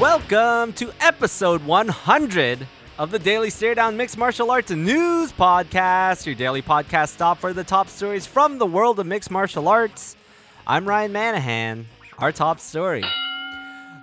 Welcome to episode 100 of the Daily Stare Down Mixed Martial Arts News Podcast, your daily podcast stop for the top stories from the world of mixed martial arts. I'm Ryan Manahan. Our top story.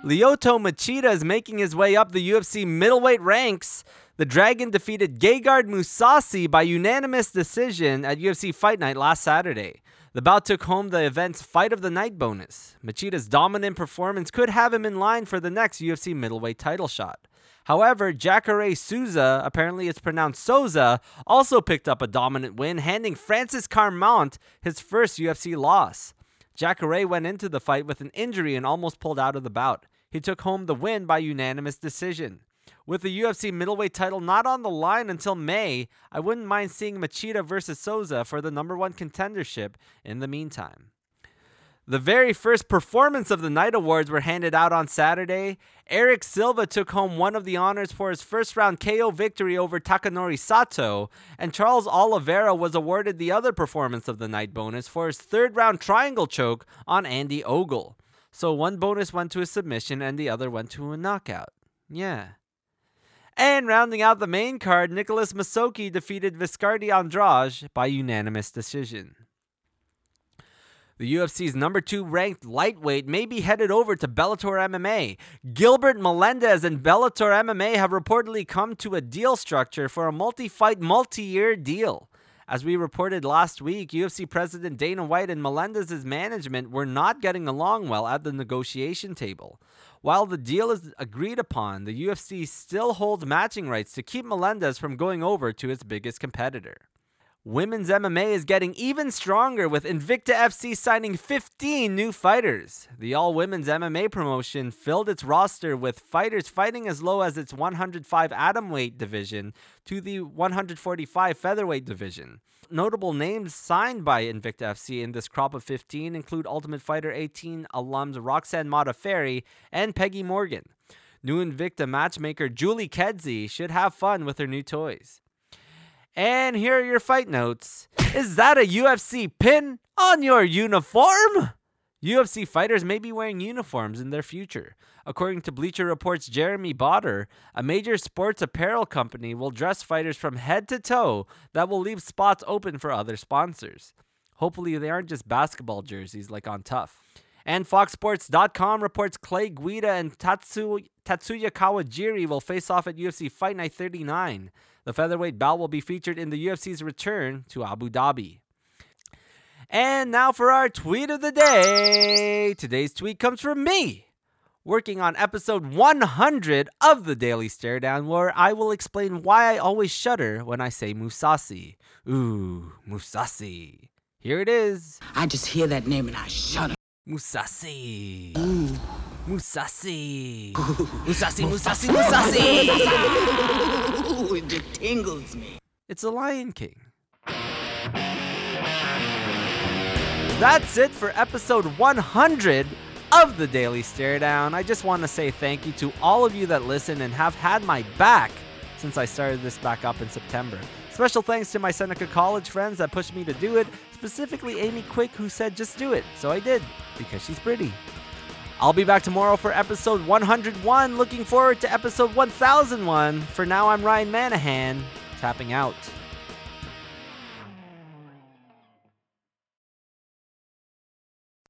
Lyoto Machida is making his way up the UFC middleweight ranks. The Dragon defeated Gegard Mousasi by unanimous decision at UFC Fight Night last Saturday. The bout took home the event's Fight of the Night bonus. Machida's dominant performance could have him in line for the next UFC middleweight title shot. However, Jacare Souza, apparently it's pronounced Souza, also picked up a dominant win, handing Francis Carmont his first UFC loss. Jacare went into the fight with an injury and almost pulled out of the bout. He took home the win by unanimous decision. With the UFC middleweight title not on the line until May, I wouldn't mind seeing Machida versus Souza for the number one contendership in the meantime. The very first performance of the night awards were handed out on Saturday. Erick Silva took home one of the honors for his first round KO victory over Takenori Sato, and Charles Oliveira was awarded the other performance of the night bonus for his third round triangle choke on Andy Ogle. So one bonus went to a submission and the other went to a knockout. Yeah. And rounding out the main card, Nicholas Musoke defeated Viscardi Andrade by unanimous decision. The UFC's number two ranked lightweight may be headed over to Bellator MMA. Gilbert Melendez and Bellator MMA have reportedly come to a deal structure for a multi fight, multi year deal. As we reported last week, UFC President Dana White and Melendez's management were not getting along well at the negotiation table. While the deal is agreed upon, the UFC still holds matching rights to keep Melendez from going over to its biggest competitor. Women's MMA is getting even stronger with Invicta FC signing 15 new fighters. The all women's MMA promotion filled its roster with fighters fighting as low as its 105 atomweight division to the 145 featherweight division. Notable names signed by Invicta FC in this crop of 15 include Ultimate Fighter 18 alums Roxanne Modafferi and Peggy Morgan. New Invicta matchmaker Julie Kedzie should have fun with her new toys. And here are your fight notes. Is that a UFC pin on your uniform? UFC fighters may be wearing uniforms in their future. According to Bleacher Report's Jeremy Botter, a major sports apparel company will dress fighters from head to toe that will leave spots open for other sponsors. Hopefully, they aren't just basketball jerseys like on Tough. And FoxSports.com reports Clay Guida and Tatsu, Tatsuya Kawajiri will face off at UFC Fight Night 39. The featherweight bout will be featured in the UFC's return to Abu Dhabi. And now for our tweet of the day. Today's tweet comes from me, working on episode 100 of the Daily Stare Down, where I will explain why I always shudder when I say Mousasi. Ooh, Mousasi. Here it is. I just hear that name and I shudder. Musasi. Musasi. Musasi, Musasi, Musasi. Ooh, it tingles me. It's a Lion King. That's it for episode 100 of the Daily Stare Down. I just want to say thank you to all of you that listen and have had my back since I started this back up in September. Special thanks to my Seneca College friends that pushed me to do it, specifically Amy Quick, who said just do it. So I did, because she's pretty. I'll be back tomorrow for episode 101. Looking forward to episode 1001. For now, I'm Ryan Manahan, tapping out.